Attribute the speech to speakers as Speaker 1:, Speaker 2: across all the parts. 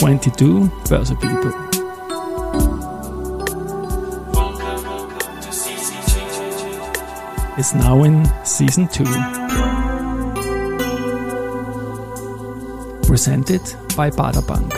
Speaker 1: 22 Börse People. Is now in season 2. Presented by Baderbank.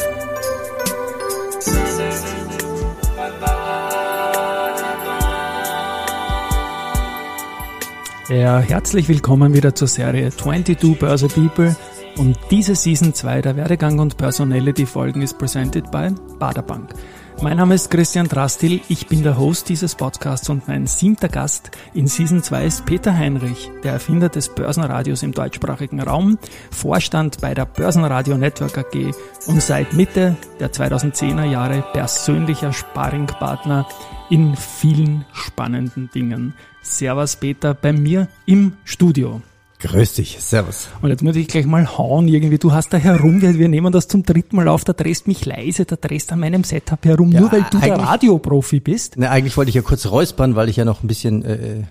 Speaker 1: Ja, herzlich willkommen wieder zur Serie 22 Börse People und diese Season 2 der Werdegang und Personality Folgen ist presented by Baderbank. Mein Name ist Christian Drastil, ich bin der Host dieses Podcasts und mein siebter Gast in Season 2 ist Peter Heinrich, der Erfinder des Börsenradios im deutschsprachigen Raum, Vorstand bei der Börsenradio Network AG und seit Mitte der 2010er Jahre persönlicher Sparringpartner in vielen spannenden Dingen. Servus Peter bei mir im Studio.
Speaker 2: Grüß dich, servus.
Speaker 1: Und jetzt muss ich gleich mal hauen irgendwie. Du hast da herum, wir, wir nehmen das zum dritten Mal auf, da drehst mich leise, da drehst an meinem Setup herum, ja, nur weil du der Radioprofi bist.
Speaker 2: Ne, eigentlich wollte ich ja kurz räuspern, weil ich ja noch ein bisschen äh,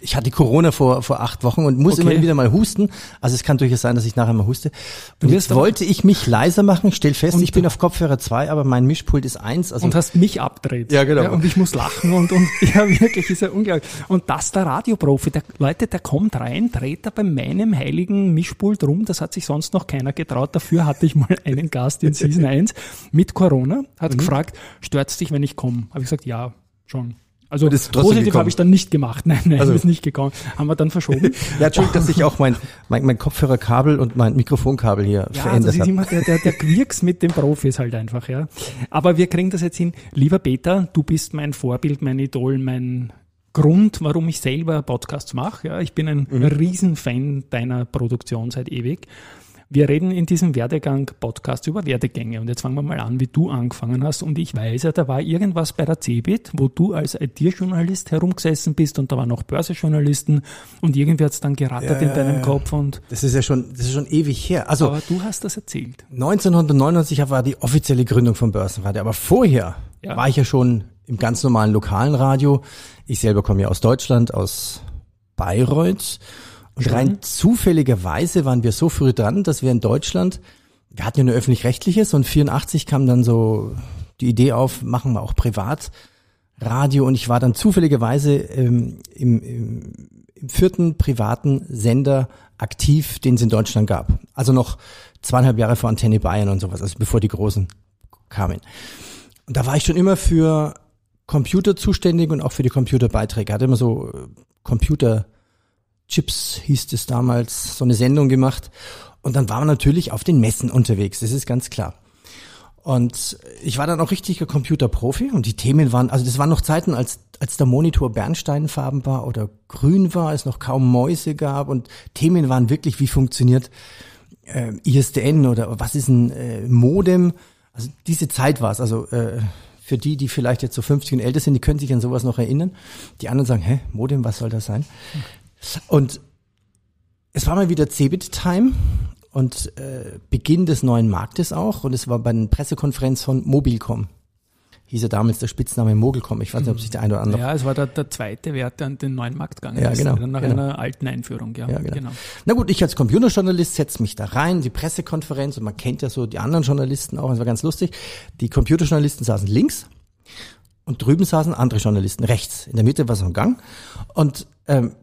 Speaker 2: ich hatte Corona vor, vor acht Wochen und muss okay. immer wieder mal husten. Also es kann durchaus sein, dass ich nachher mal huste. Und jetzt wollte ich mich leiser machen. Stell fest, ich bin auf Kopfhörer zwei, aber mein Mischpult ist eins.
Speaker 1: Also und hast mich abdreht.
Speaker 2: Ja, genau. Ja,
Speaker 1: und ich muss lachen und, und ja, wirklich ist ja unglaublich. Und das der Radioprofi, der, Leute, der kommt rein, dreht da bei meinem heiligen Mischpult rum. Das hat sich sonst noch keiner getraut. Dafür hatte ich mal einen Gast in Season 1 mit Corona. Hat mhm. gefragt, stört's dich, wenn ich komme? Habe ich gesagt, ja, schon. Also das positiv habe ich dann nicht gemacht. Nein, nein, also. ist nicht gekommen. Haben wir dann verschoben.
Speaker 2: ja, Entschuldigung, dass sich auch mein, mein, mein Kopfhörerkabel und mein Mikrofonkabel hier ja, verändert
Speaker 1: also das ist immer der, der, der Quirks mit den Profis halt einfach, ja. Aber wir kriegen das jetzt hin. Lieber Peter, du bist mein Vorbild, mein Idol, mein Grund, warum ich selber Podcasts mache. Ja, ich bin ein mhm. Riesenfan deiner Produktion seit ewig. Wir reden in diesem Werdegang-Podcast über Werdegänge. Und jetzt fangen wir mal an, wie du angefangen hast. Und ich weiß ja, da war irgendwas bei der CeBIT, wo du als IT-Journalist herumgesessen bist und da waren noch Börsejournalisten und irgendwie hat es dann gerattert ja, in deinem Kopf. Und
Speaker 2: das ist ja schon, das ist schon ewig her. Also,
Speaker 1: aber du hast das erzählt.
Speaker 2: 1999 war die offizielle Gründung vom Börsenradio. Aber vorher ja. war ich ja schon im ganz normalen lokalen Radio. Ich selber komme ja aus Deutschland, aus Bayreuth. Und rein zufälligerweise waren wir so früh dran, dass wir in Deutschland, wir hatten ja nur öffentlich-rechtliches und 84 kam dann so die Idee auf, machen wir auch Privatradio und ich war dann zufälligerweise ähm, im, im, im vierten privaten Sender aktiv, den es in Deutschland gab. Also noch zweieinhalb Jahre vor Antenne Bayern und sowas, also bevor die Großen kamen. Und da war ich schon immer für Computer zuständig und auch für die Computerbeiträge. Hatte immer so äh, Computer Chips hieß es damals, so eine Sendung gemacht. Und dann waren wir natürlich auf den Messen unterwegs, das ist ganz klar. Und ich war dann auch richtiger Computerprofi und die Themen waren, also das waren noch Zeiten, als, als der Monitor bernsteinfarben war oder grün war, es noch kaum Mäuse gab und Themen waren wirklich, wie funktioniert äh, ISDN oder was ist ein äh, Modem. Also diese Zeit war es, also äh, für die, die vielleicht jetzt so 50 und älter sind, die können sich an sowas noch erinnern. Die anderen sagen, hä, Modem, was soll das sein? Und es war mal wieder Cebit-Time und äh, Beginn des neuen Marktes auch. Und es war bei einer Pressekonferenz von Mobilcom. Hieß ja damals der Spitzname Mogelcom. Ich weiß nicht, ob sich der eine oder andere.
Speaker 1: Ja, es war der, der zweite Wert, der an den neuen Markt gegangen
Speaker 2: ja, genau,
Speaker 1: ist. Nach
Speaker 2: genau.
Speaker 1: einer alten Einführung, ja. ja genau. genau.
Speaker 2: Na gut, ich als Computerjournalist setze mich da rein, die Pressekonferenz, und man kennt ja so die anderen Journalisten auch, es war ganz lustig. Die Computerjournalisten saßen links und drüben saßen andere Journalisten rechts. In der Mitte war so ein Gang. Und ähm,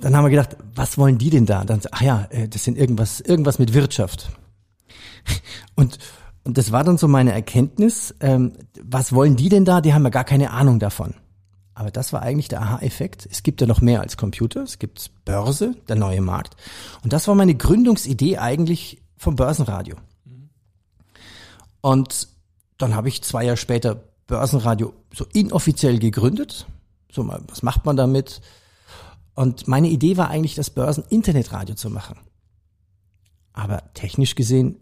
Speaker 2: dann haben wir gedacht, was wollen die denn da? Dann, ah ja, äh, das sind irgendwas, irgendwas mit Wirtschaft. Und, und das war dann so meine Erkenntnis, ähm, was wollen die denn da? Die haben ja gar keine Ahnung davon. Aber das war eigentlich der Aha-Effekt. Es gibt ja noch mehr als Computer. Es gibt Börse, der neue Markt. Und das war meine Gründungsidee eigentlich vom Börsenradio. Und dann habe ich zwei Jahre später Börsenradio so inoffiziell gegründet. So was macht man damit? Und meine Idee war eigentlich, das Börsen-Internetradio zu machen. Aber technisch gesehen,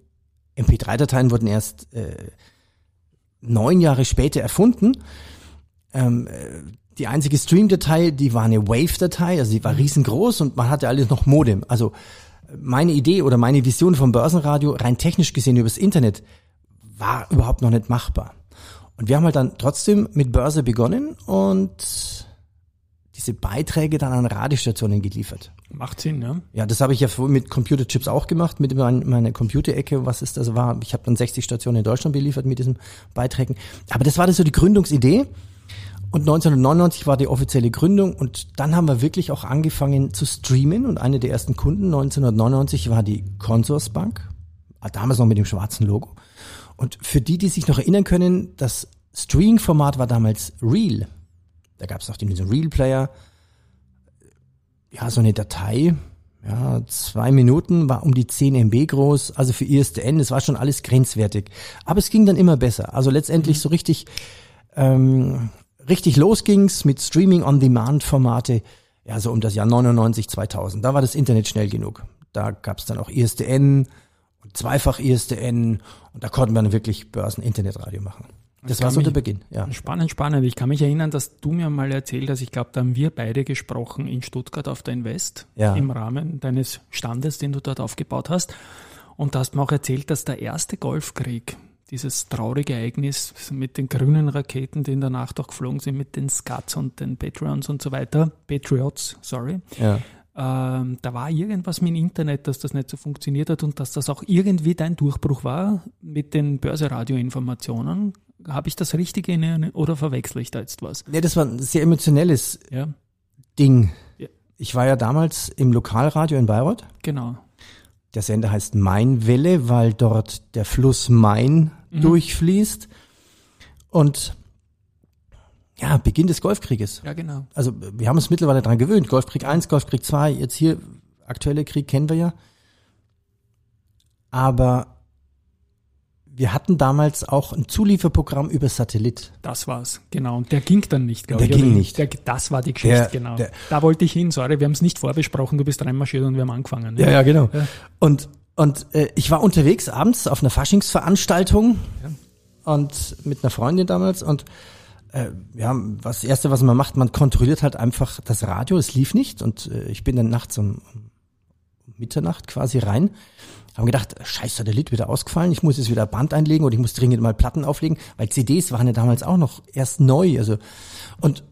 Speaker 2: MP3-Dateien wurden erst äh, neun Jahre später erfunden. Ähm, äh, die einzige Stream-Datei, die war eine Wave-Datei, also die war riesengroß und man hatte alles noch Modem. Also meine Idee oder meine Vision vom Börsenradio, rein technisch gesehen übers Internet, war überhaupt noch nicht machbar. Und wir haben halt dann trotzdem mit Börse begonnen und diese Beiträge dann an Radiostationen geliefert.
Speaker 1: Macht Sinn, ja.
Speaker 2: Ja, das habe ich ja mit Computerchips auch gemacht, mit mein, meiner Computerecke, was ist das war. Ich habe dann 60 Stationen in Deutschland beliefert mit diesen Beiträgen. Aber das war das so die Gründungsidee. Und 1999 war die offizielle Gründung und dann haben wir wirklich auch angefangen zu streamen und eine der ersten Kunden 1999 war die Consorsbank, damals noch mit dem schwarzen Logo. Und für die, die sich noch erinnern können, das Streaming-Format war damals Real. Da gab es noch diesen Real-Player. Ja, so eine Datei, ja, zwei Minuten, war um die 10 MB groß, also für ISDN, das war schon alles grenzwertig. Aber es ging dann immer besser. Also letztendlich mhm. so richtig, ähm, richtig los ging's mit Streaming-on-Demand-Formate, ja, so um das Jahr 99, 2000. Da war das Internet schnell genug. Da gab's dann auch ISDN zweifach ISDN und da konnten wir dann wirklich Börsen-Internetradio machen. Das war so der Beginn, ja.
Speaker 1: Spannend, spannend. Ich kann mich erinnern, dass du mir mal erzählt hast, ich glaube, da haben wir beide gesprochen in Stuttgart auf der Invest ja. im Rahmen deines Standes, den du dort aufgebaut hast. Und da hast du mir auch erzählt, dass der erste Golfkrieg, dieses traurige Ereignis mit den grünen Raketen, die in der Nacht auch geflogen sind, mit den Scats und den Patreons und so weiter, Patriots, sorry, ja. Ähm, da war irgendwas mit dem Internet, dass das nicht so funktioniert hat und dass das auch irgendwie dein Durchbruch war mit den Börseradioinformationen. Habe ich das Richtige in Erinnerung oder verwechsle ich da jetzt was?
Speaker 2: Ja, das war ein sehr emotionelles ja. Ding. Ja. Ich war ja damals im Lokalradio in Bayreuth.
Speaker 1: Genau.
Speaker 2: Der Sender heißt Mainwelle, weil dort der Fluss Main mhm. durchfließt. Und ja, Beginn des Golfkrieges.
Speaker 1: Ja, genau.
Speaker 2: Also wir haben uns mittlerweile dran gewöhnt. Golfkrieg 1, Golfkrieg 2, jetzt hier, aktuelle Krieg kennen wir ja. Aber wir hatten damals auch ein Zulieferprogramm über Satellit.
Speaker 1: Das war's, genau. Und der ging dann nicht,
Speaker 2: glaube ich. Der ging nicht. Der,
Speaker 1: das war die Geschichte, der, genau. Der, da wollte ich hin, sorry, wir haben es nicht vorbesprochen, du bist reinmarschiert und wir haben angefangen.
Speaker 2: Ja, ja, genau. Ja. Und, und äh, ich war unterwegs abends auf einer Faschingsveranstaltung ja. und mit einer Freundin damals und äh, ja, was erste, was man macht, man kontrolliert halt einfach das Radio, es lief nicht und äh, ich bin dann nachts um, um Mitternacht quasi rein haben gedacht, scheiße, der Lied wieder ausgefallen, ich muss jetzt wieder Band einlegen oder ich muss dringend mal Platten auflegen, weil CDs waren ja damals auch noch erst neu, also und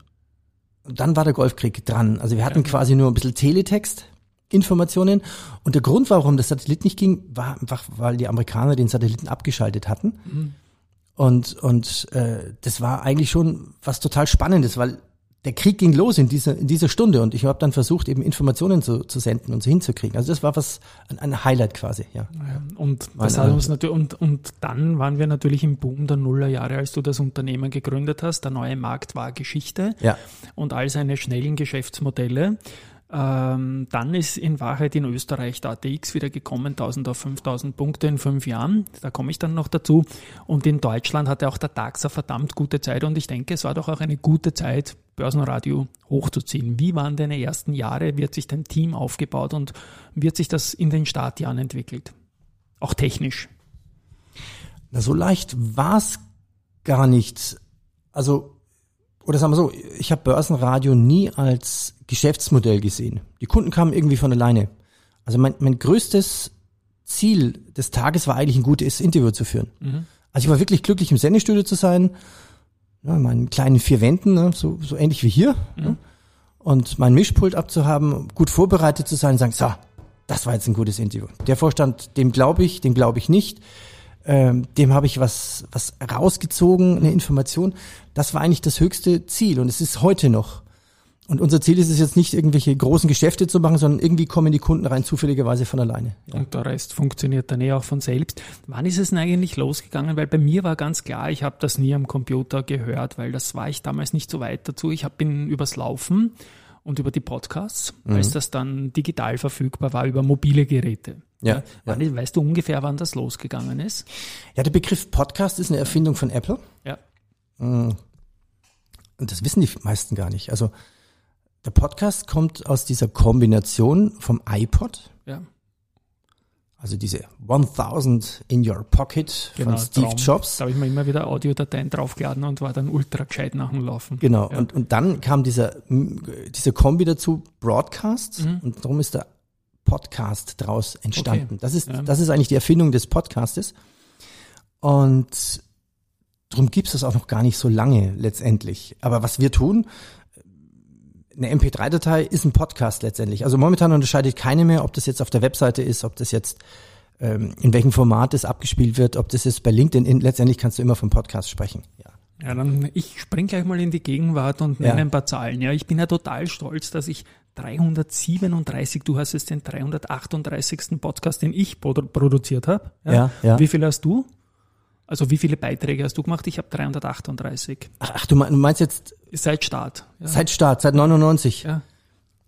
Speaker 2: dann war der Golfkrieg dran. Also wir hatten ja. quasi nur ein bisschen Teletext, Informationen und der Grund, warum das Satellit nicht ging, war einfach, weil die Amerikaner den Satelliten abgeschaltet hatten. Mhm. Und, und äh, das war eigentlich schon was total Spannendes, weil der Krieg ging los in dieser, in dieser Stunde und ich habe dann versucht, eben Informationen zu, zu senden und so hinzukriegen. Also das war was, ein, ein Highlight quasi, ja.
Speaker 1: Und, das hat uns natürlich, und, und dann waren wir natürlich im Boom der Nullerjahre, als du das Unternehmen gegründet hast. Der neue Markt war Geschichte
Speaker 2: ja.
Speaker 1: und all seine schnellen Geschäftsmodelle. Ähm, dann ist in Wahrheit in Österreich der ATX wieder gekommen, 1000 auf 5000 Punkte in fünf Jahren. Da komme ich dann noch dazu. Und in Deutschland hatte auch der DAX eine verdammt gute Zeit und ich denke, es war doch auch eine gute Zeit, Börsenradio hochzuziehen. Wie waren deine ersten Jahre? Wird sich dein Team aufgebaut und wird sich das in den Startjahren entwickelt? Auch technisch.
Speaker 2: Na, so leicht war es gar nicht. Also oder sagen wir so, ich habe Börsenradio nie als Geschäftsmodell gesehen. Die Kunden kamen irgendwie von alleine. Also mein, mein größtes Ziel des Tages war eigentlich ein gutes Interview zu führen. Mhm. Also ich war wirklich glücklich im Sendestudio zu sein, ja, meinen kleinen vier Wänden, ne, so, so ähnlich wie hier, mhm. ne, und mein Mischpult abzuhaben, gut vorbereitet zu sein und sagen, so, das war jetzt ein gutes Interview. Der Vorstand, dem glaube ich, dem glaube ich nicht ähm, dem habe ich was, was rausgezogen, eine Information. Das war eigentlich das höchste Ziel und es ist heute noch. Und unser Ziel ist es jetzt nicht, irgendwelche großen Geschäfte zu machen, sondern irgendwie kommen die Kunden rein, zufälligerweise von alleine.
Speaker 1: Ja. Und der Rest funktioniert dann eh auch von selbst. Wann ist es denn eigentlich losgegangen? Weil bei mir war ganz klar, ich habe das nie am Computer gehört, weil das war ich damals nicht so weit dazu. Ich hab, bin übers Laufen und über die Podcasts, mhm. als das dann digital verfügbar war, über mobile Geräte.
Speaker 2: Ja,
Speaker 1: ja.
Speaker 2: ja.
Speaker 1: Weißt du ungefähr, wann das losgegangen ist?
Speaker 2: Ja, der Begriff Podcast ist eine Erfindung von Apple.
Speaker 1: Ja.
Speaker 2: Mm. Und das wissen die meisten gar nicht. Also der Podcast kommt aus dieser Kombination vom iPod.
Speaker 1: Ja.
Speaker 2: Also diese 1000 in your pocket
Speaker 1: genau,
Speaker 2: von Steve
Speaker 1: Traum.
Speaker 2: Jobs.
Speaker 1: Da habe ich mir immer wieder Audiodateien draufgeladen und war dann ultra gescheit nach dem Laufen.
Speaker 2: Genau. Ja. Und, und dann kam dieser, diese Kombi dazu, Broadcast. Mhm. Und darum ist der Podcast draus entstanden. Okay. Das ist, ja. das ist eigentlich die Erfindung des Podcastes. Und darum gibt es das auch noch gar nicht so lange letztendlich. Aber was wir tun, eine MP3-Datei ist ein Podcast letztendlich. Also momentan unterscheidet keine mehr, ob das jetzt auf der Webseite ist, ob das jetzt ähm, in welchem Format es abgespielt wird, ob das jetzt bei LinkedIn, in, letztendlich kannst du immer vom Podcast sprechen. Ja.
Speaker 1: Ja, dann ich spring gleich mal in die Gegenwart und nenne ja. ein paar Zahlen. Ja, ich bin ja total stolz, dass ich 337, du hast es den 338. Podcast, den ich produziert habe. Ja, ja, ja. Wie viel hast du? Also wie viele Beiträge hast du gemacht? Ich habe 338.
Speaker 2: Ach, du meinst jetzt
Speaker 1: seit Start?
Speaker 2: Ja. Seit Start, seit 99. Ja.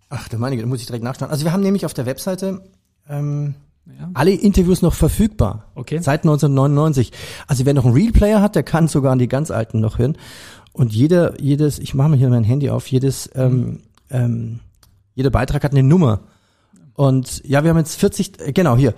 Speaker 2: Ach, der meine, da muss ich direkt nachschauen. Also wir haben nämlich auf der Webseite ähm, ja. alle Interviews noch verfügbar. Okay. Seit 1999. Also wer noch einen Real Player hat, der kann sogar an die ganz alten noch hören. Und jeder, jedes, ich mache mal hier mein Handy auf, jedes, ähm, ähm, jeder Beitrag hat eine Nummer. Und ja, wir haben jetzt 40, äh, genau hier,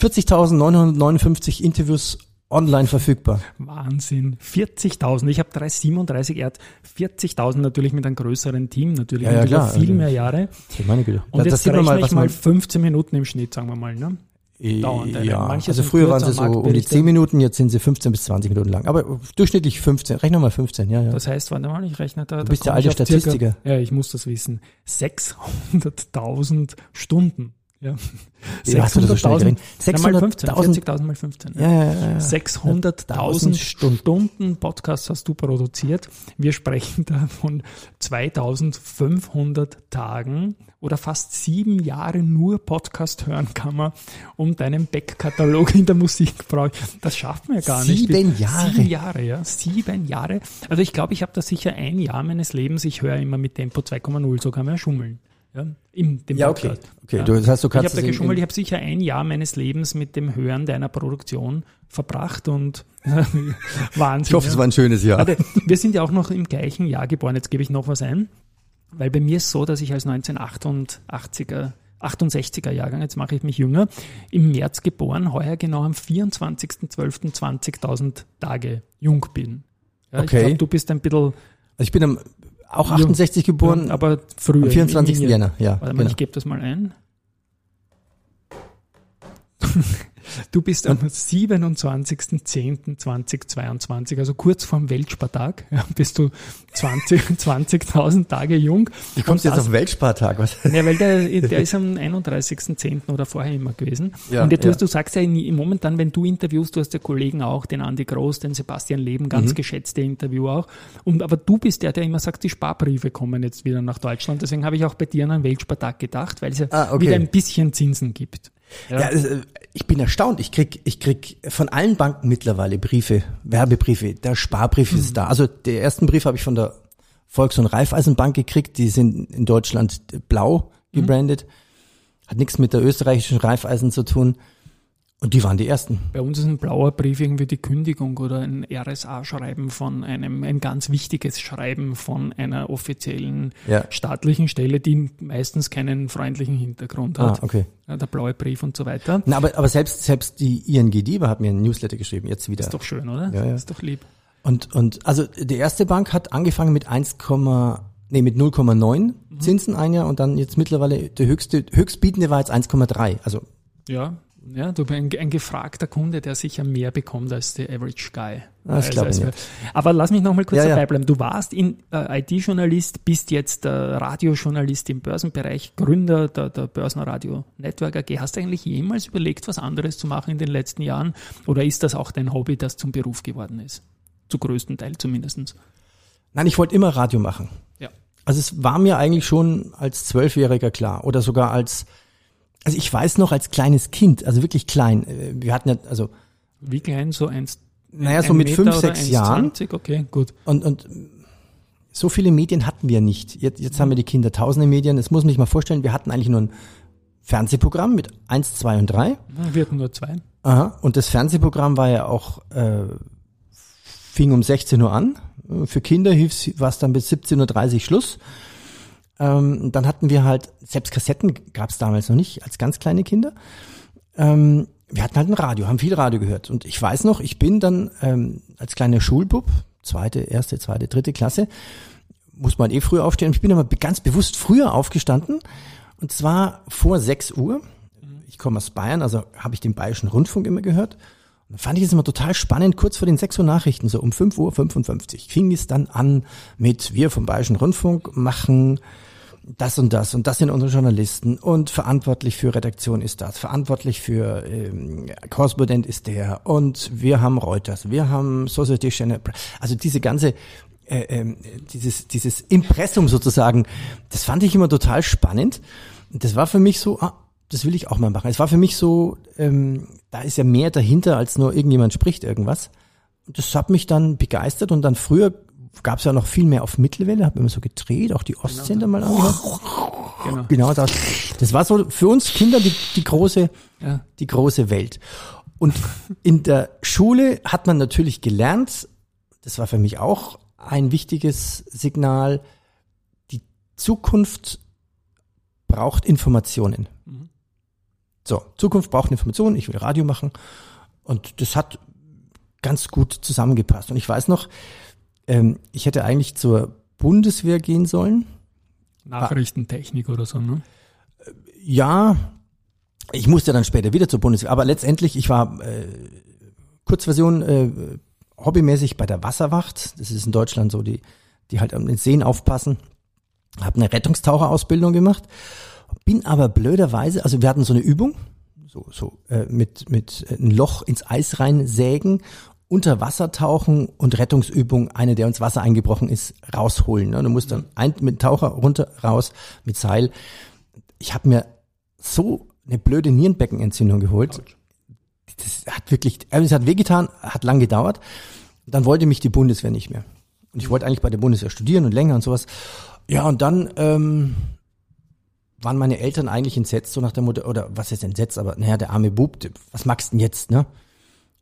Speaker 2: 40.959 Interviews online verfügbar.
Speaker 1: Wahnsinn. 40.000. Ich habe 337, er hat 40.000 natürlich mit einem größeren Team, natürlich
Speaker 2: ja, ja, klar,
Speaker 1: viel also, mehr Jahre.
Speaker 2: Ich meine Güte.
Speaker 1: Und jetzt rechne mal, ich mal 15 Minuten im Schnitt, sagen wir mal. Ne?
Speaker 2: Dauernd. Ja, Manche also früher waren sie so um die 10 Minuten, jetzt sind sie 15 bis 20 Minuten lang. Aber durchschnittlich 15. Rechne mal 15, ja, ja.
Speaker 1: Das heißt, warte mal, ich rechne da.
Speaker 2: Du bist der alte Statistiker.
Speaker 1: Circa, ja, ich muss das wissen. 600.000 Stunden. Ja.
Speaker 2: 600.000
Speaker 1: 600.000 40.000 mal 15. Ja. Ja, ja, ja. 600.000 Stunden. Stunden Podcast hast du produziert. Wir sprechen da von 2500 Tagen oder fast sieben Jahre nur Podcast hören kann man, um deinen Backkatalog in der Musik braucht. Das schafft man ja gar
Speaker 2: sieben
Speaker 1: nicht.
Speaker 2: Sieben Jahre?
Speaker 1: Sieben Jahre, ja. Sieben Jahre. Also ich glaube, ich habe da sicher ein Jahr meines Lebens, ich höre immer mit Tempo 2,0 sogar mehr schummeln. Ja, in dem
Speaker 2: ja, okay. okay. Ja. Du, das heißt, du kannst
Speaker 1: ich habe da geschummelt, ich habe sicher ein Jahr meines Lebens mit dem Hören deiner Produktion verbracht und Wahnsinn.
Speaker 2: Ich hoffe, ja. es war ein schönes Jahr.
Speaker 1: Warte, wir sind ja auch noch im gleichen Jahr geboren, jetzt gebe ich noch was ein, weil bei mir ist so, dass ich als 1988er 68er Jahrgang, jetzt mache ich mich jünger, im März geboren, heuer genau am 24.12.20.000 Tage jung bin.
Speaker 2: Ja, okay. Ich glaube,
Speaker 1: du bist ein bisschen
Speaker 2: also ich bin am auch 68 geboren,
Speaker 1: ja, aber früher. Am
Speaker 2: 24. Jänner, ja.
Speaker 1: Warte mal, genau. ich gebe das mal ein. Du bist am 27.10.2022, also kurz vorm Weltspartag, ja, bist du 20, 20.000 Tage jung.
Speaker 2: Wie kommst du jetzt auf Weltspartag? Was?
Speaker 1: Ja, weil der, der ist am 31.10. oder vorher immer gewesen. Ja, und ja. du sagst ja momentan, wenn du interviewst, du hast ja Kollegen auch, den Andi Groß, den Sebastian Leben, ganz mhm. geschätzte Interview auch. Und, aber du bist der, der immer sagt, die Sparbriefe kommen jetzt wieder nach Deutschland. Deswegen habe ich auch bei dir an einen Weltspartag gedacht, weil es ja ah, okay. wieder ein bisschen Zinsen gibt.
Speaker 2: Ja. ja, äh, ich bin erstaunt. Ich krieg, ich krieg von allen Banken mittlerweile Briefe, Werbebriefe. Der Sparbrief mhm. ist da. Also den ersten Brief habe ich von der Volks- und Raiffeisenbank gekriegt. Die sind in Deutschland blau mhm. gebrandet. Mhm. Hat nichts mit der österreichischen Raiffeisen zu tun. Und die waren die ersten.
Speaker 1: Bei uns ist ein blauer Brief irgendwie die Kündigung oder ein RSA-Schreiben von einem, ein ganz wichtiges Schreiben von einer offiziellen ja. staatlichen Stelle, die meistens keinen freundlichen Hintergrund hat.
Speaker 2: Ah, okay.
Speaker 1: Der blaue Brief und so weiter.
Speaker 2: Na, aber, aber selbst, selbst die ING DIBA hat mir ein Newsletter geschrieben, jetzt wieder.
Speaker 1: Ist doch schön, oder?
Speaker 2: Ja, ja.
Speaker 1: Ist doch lieb.
Speaker 2: Und, und, also, die erste Bank hat angefangen mit 1, nee, mit 0,9 mhm. Zinsen ein Jahr und dann jetzt mittlerweile der höchste, höchstbietende war jetzt 1,3. Also.
Speaker 1: Ja, ja, du bist ein, ein, gefragter Kunde, der sicher mehr bekommt als der Average Guy.
Speaker 2: Das also, glaube ich nicht.
Speaker 1: Aber lass mich noch mal kurz ja, dabei bleiben. Du warst in, äh, IT-Journalist, bist jetzt äh, Radiojournalist im Börsenbereich, Gründer der, der Börsenradio Network AG. Hast du eigentlich jemals überlegt, was anderes zu machen in den letzten Jahren? Oder ist das auch dein Hobby, das zum Beruf geworden ist? Zu größten Teil zumindestens.
Speaker 2: Nein, ich wollte immer Radio machen.
Speaker 1: Ja.
Speaker 2: Also es war mir eigentlich schon als Zwölfjähriger klar oder sogar als also ich weiß noch als kleines Kind, also wirklich klein, äh, wir hatten ja, also.
Speaker 1: Wie klein, so eins?
Speaker 2: Naja, so mit fünf, sechs Jahren.
Speaker 1: 20? Okay, gut.
Speaker 2: Und, und so viele Medien hatten wir nicht. Jetzt, jetzt haben wir die Kinder tausende Medien. Das muss man sich mal vorstellen, wir hatten eigentlich nur ein Fernsehprogramm mit eins, zwei und drei.
Speaker 1: Wir hatten nur zwei.
Speaker 2: Aha. Und das Fernsehprogramm war ja auch, äh, fing um 16 Uhr an. Für Kinder war es dann bis 17.30 Uhr Schluss. Ähm, dann hatten wir halt, selbst Kassetten gab es damals noch nicht, als ganz kleine Kinder. Ähm, wir hatten halt ein Radio, haben viel Radio gehört. Und ich weiß noch, ich bin dann ähm, als kleiner Schulbub, zweite, erste, zweite, dritte Klasse, muss man eh früher aufstehen. Ich bin aber ganz bewusst früher aufgestanden. Und zwar vor 6 Uhr. Ich komme aus Bayern, also habe ich den Bayerischen Rundfunk immer gehört. Und dann fand ich es immer total spannend, kurz vor den 6 Uhr Nachrichten, so um 5 Uhr 55, fing es dann an mit wir vom Bayerischen Rundfunk machen das und das und das sind unsere Journalisten und verantwortlich für Redaktion ist das, verantwortlich für ähm, Korrespondent ist der und wir haben Reuters, wir haben Society Channel, also diese ganze äh, äh, dieses dieses Impressum sozusagen, das fand ich immer total spannend. Das war für mich so, ah, das will ich auch mal machen. Es war für mich so, ähm, da ist ja mehr dahinter als nur irgendjemand spricht irgendwas. Das hat mich dann begeistert und dann früher gab es ja noch viel mehr auf Mittelwelle, habe immer so gedreht, auch die Ostsender genau. mal angehört. Genau. genau das. Das war so für uns Kinder die, die große, ja. die große Welt. Und in der Schule hat man natürlich gelernt, das war für mich auch ein wichtiges Signal, die Zukunft braucht Informationen. Mhm. So, Zukunft braucht Informationen, ich will Radio machen. Und das hat ganz gut zusammengepasst. Und ich weiß noch, ähm, ich hätte eigentlich zur Bundeswehr gehen sollen.
Speaker 1: Nachrichtentechnik oder so, ne?
Speaker 2: Ja, ich musste dann später wieder zur Bundeswehr. Aber letztendlich, ich war äh, Kurzversion äh, hobbymäßig bei der Wasserwacht. Das ist in Deutschland so, die, die halt an den Seen aufpassen. Habe eine Rettungstaucherausbildung gemacht. Bin aber blöderweise, also wir hatten so eine Übung, so, so äh, mit, mit äh, ein Loch ins Eis reinsägen unter Wasser tauchen und Rettungsübung, eine, der uns Wasser eingebrochen ist, rausholen. Ne? Du musst dann ein, mit Taucher runter, raus, mit Seil. Ich habe mir so eine blöde Nierenbeckenentzündung geholt. Das hat wirklich, also es hat wehgetan, hat lang gedauert. Dann wollte mich die Bundeswehr nicht mehr. Und ich wollte eigentlich bei der Bundeswehr studieren und länger und sowas. Ja, und dann ähm, waren meine Eltern eigentlich entsetzt, so nach der Mutter, oder was ist entsetzt, aber naja, der arme Bub, was magst du denn jetzt, ne?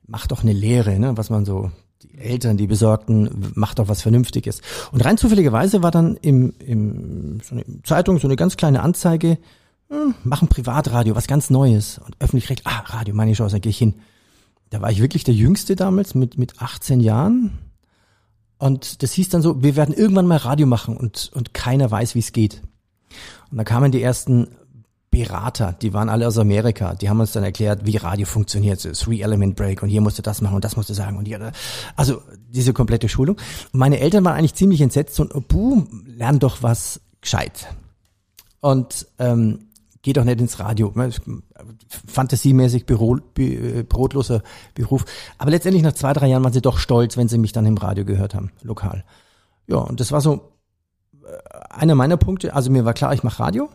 Speaker 2: Mach doch eine Lehre, ne, was man so, die Eltern, die Besorgten, mach doch was Vernünftiges. Und rein zufälligerweise war dann im, im so eine Zeitung so eine ganz kleine Anzeige, hm, mach ein Privatradio, was ganz Neues. Und öffentlich recht, ah, Radio, meine Chance, da gehe ich hin. Da war ich wirklich der Jüngste damals mit, mit 18 Jahren. Und das hieß dann so, wir werden irgendwann mal Radio machen und, und keiner weiß, wie es geht. Und da kamen die ersten Berater, die waren alle aus Amerika, die haben uns dann erklärt, wie Radio funktioniert, so Three-Element-Break und hier musst du das machen und das musst du sagen und hier, also diese komplette Schulung. Meine Eltern waren eigentlich ziemlich entsetzt und, oh, boom, lern doch was gescheit. Und ähm, geh doch nicht ins Radio. Fantasiemäßig Büro, äh, brotloser Beruf. Aber letztendlich nach zwei, drei Jahren waren sie doch stolz, wenn sie mich dann im Radio gehört haben, lokal. Ja, und das war so äh, einer meiner Punkte. Also mir war klar, ich mache Radio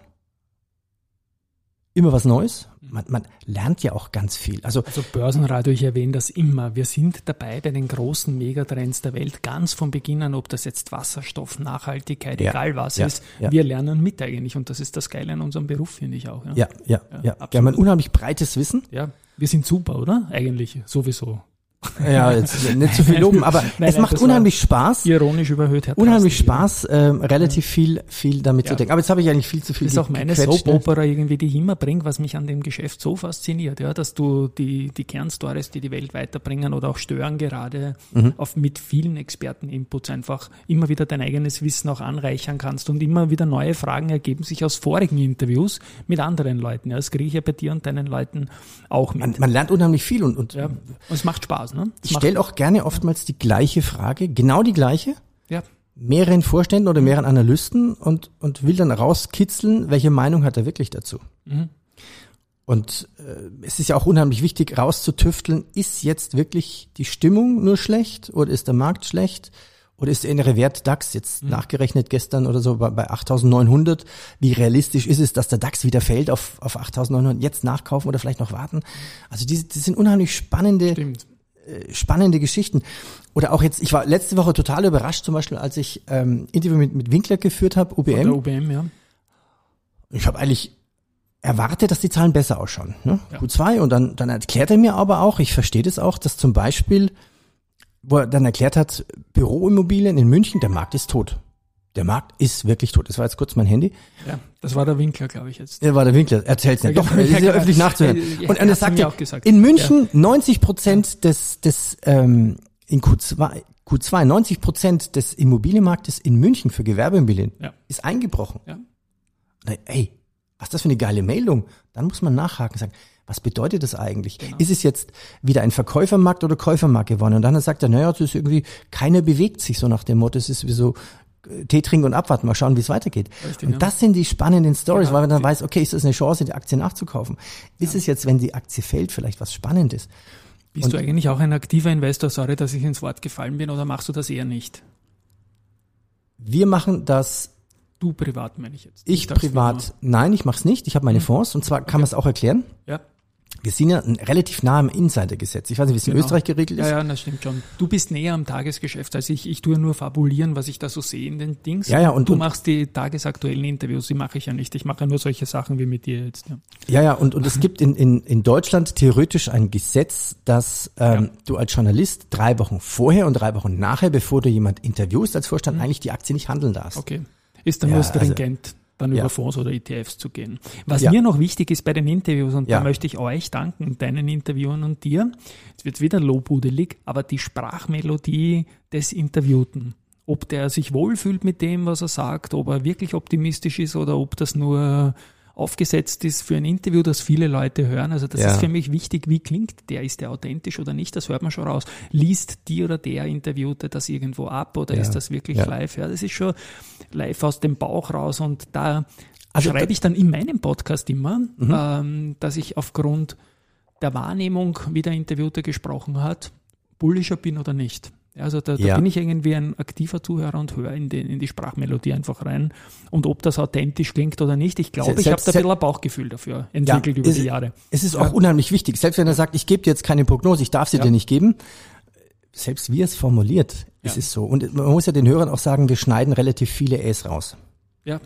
Speaker 2: immer was Neues. Man, man lernt ja auch ganz viel. Also,
Speaker 1: also Börsenradio, ich erwähne das immer. Wir sind dabei bei den großen Megatrends der Welt, ganz von Beginn an, ob das jetzt Wasserstoff, Nachhaltigkeit, ja, egal was ja, ist. Ja. Wir lernen mit eigentlich und das ist das Geile an unserem Beruf, finde ich auch.
Speaker 2: Ja, ja, ja. ja, ja. Wir haben ein unheimlich breites Wissen.
Speaker 1: Ja, wir sind super, oder? Eigentlich, sowieso.
Speaker 2: Ja, jetzt nicht zu viel loben, aber nein, es macht unheimlich Spaß.
Speaker 1: Ironisch überhöht,
Speaker 2: Herr Unheimlich Spaß, ähm, relativ viel, viel damit ja. zu denken. Aber jetzt habe ich eigentlich viel zu viel.
Speaker 1: Das ist auch meine Soap-Opera irgendwie, die ich immer bringe, was mich an dem Geschäft so fasziniert, ja, dass du die, die Kernstories, die die Welt weiterbringen oder auch stören gerade, mhm. auf, mit vielen Experten-Inputs einfach immer wieder dein eigenes Wissen auch anreichern kannst und immer wieder neue Fragen ergeben sich aus vorigen Interviews mit anderen Leuten. Ja, das kriege ich ja bei dir und deinen Leuten auch mit.
Speaker 2: Man, man lernt unheimlich viel und, und,
Speaker 1: ja, und es macht Spaß. Ne?
Speaker 2: Ich stelle auch gerne oftmals die gleiche Frage, genau die gleiche.
Speaker 1: Ja.
Speaker 2: Mehreren Vorständen oder mehreren Analysten und, und will dann rauskitzeln, welche Meinung hat er wirklich dazu. Mhm. Und äh, es ist ja auch unheimlich wichtig, rauszutüfteln, ist jetzt wirklich die Stimmung nur schlecht oder ist der Markt schlecht? Oder ist der innere Wert DAX jetzt mhm. nachgerechnet gestern oder so bei, bei 8.900? Wie realistisch ist es, dass der DAX wieder fällt auf, auf 8.900? Jetzt nachkaufen oder vielleicht noch warten? Also diese, das sind unheimlich spannende Stimmt. Äh, spannende Geschichten. Oder auch jetzt, ich war letzte Woche total überrascht, zum Beispiel, als ich ähm, Interview mit, mit Winkler geführt habe, UBM. Von
Speaker 1: der UBM, ja.
Speaker 2: Ich habe eigentlich erwartet, dass die Zahlen besser ausschauen. Ne? Ja. Q2 und dann, dann erklärt er mir aber auch, ich verstehe das auch, dass zum Beispiel, wo er dann erklärt hat, Büroimmobilien in München, der Markt ist tot der Markt ist wirklich tot. Das war jetzt kurz mein Handy.
Speaker 1: Ja, das war der Winkler, glaube ich jetzt.
Speaker 2: Ja, war der Winkler. Erzähl's nicht. Doch, das ist ja öffentlich nachzuhören. Und er sagte, in München ja. 90 Prozent des, des ähm, in Q2, Q2 90 Prozent des Immobilienmarktes in München für Gewerbeimmobilien ja. ist eingebrochen. Ja. Ey, was ist das für eine geile Meldung? Dann muss man nachhaken und sagen, was bedeutet das eigentlich? Genau. Ist es jetzt wieder ein Verkäufermarkt oder Käufermarkt geworden? Und dann sagt er, naja, das ist irgendwie, keiner bewegt sich so nach dem Motto, es ist wie so Tee trinken und abwarten, mal schauen, wie es weitergeht. Richtig, und ja. das sind die spannenden Stories, ja, weil man dann weiß, okay, ist das eine Chance, die Aktie nachzukaufen? Ist ja. es jetzt, wenn die Aktie fällt, vielleicht was Spannendes?
Speaker 1: Bist und du eigentlich auch ein aktiver Investor? Sorry, dass ich ins Wort gefallen bin, oder machst du das eher nicht?
Speaker 2: Wir machen das.
Speaker 1: Du privat meine ich jetzt.
Speaker 2: Ich privat, nein, ich mache es nicht. Ich habe meine hm. Fonds und zwar kann okay. man es auch erklären.
Speaker 1: Ja
Speaker 2: wir sind ja relativ nah am Insidergesetz. Ich weiß nicht, wie es genau. in Österreich geregelt ist.
Speaker 1: Ja, ja, das stimmt schon. Du bist näher am Tagesgeschäft als ich. Ich tue nur fabulieren, was ich da so sehe in den Dings.
Speaker 2: Ja, ja, und
Speaker 1: du und, machst die tagesaktuellen Interviews, die mache ich ja nicht. Ich mache nur solche Sachen wie mit dir jetzt.
Speaker 2: Ja, ja, ja und, und es gibt in, in, in Deutschland theoretisch ein Gesetz, dass ähm, ja. du als Journalist drei Wochen vorher und drei Wochen nachher, bevor du jemand interviewst als Vorstand, mhm. eigentlich die Aktie nicht handeln darfst.
Speaker 1: Okay. Ist dann ja, nur stringent. Also, dann ja. über Fonds oder ETFs zu gehen. Was ja. mir noch wichtig ist bei den Interviews, und da möchte ich euch danken, deinen Interviewern und dir, jetzt wird wieder lobhudelig, aber die Sprachmelodie des Interviewten, ob der sich wohlfühlt mit dem, was er sagt, ob er wirklich optimistisch ist oder ob das nur aufgesetzt ist für ein Interview, das viele Leute hören. Also das ja. ist für mich wichtig, wie klingt der, ist der authentisch oder nicht, das hört man schon raus. Liest die oder der Interviewte das irgendwo ab oder ja. ist das wirklich ja. live? Ja, das ist schon live aus dem Bauch raus und da also schreibe ich dann in meinem Podcast immer, mhm. ähm, dass ich aufgrund der Wahrnehmung, wie der Interviewte gesprochen hat, bullischer bin oder nicht. Also da, da ja. bin ich irgendwie ein aktiver Zuhörer und höre in die, in die Sprachmelodie einfach rein. Und ob das authentisch klingt oder nicht, ich glaube, ich habe da ein bisschen ein Bauchgefühl dafür entwickelt ja, über
Speaker 2: es,
Speaker 1: die Jahre.
Speaker 2: Es ist auch ja. unheimlich wichtig. Selbst wenn er sagt, ich gebe dir jetzt keine Prognose, ich darf sie dir nicht geben, selbst wie er es formuliert, ist es so. Und man muss ja den Hörern auch sagen, wir schneiden relativ viele Äs raus.
Speaker 1: Ja.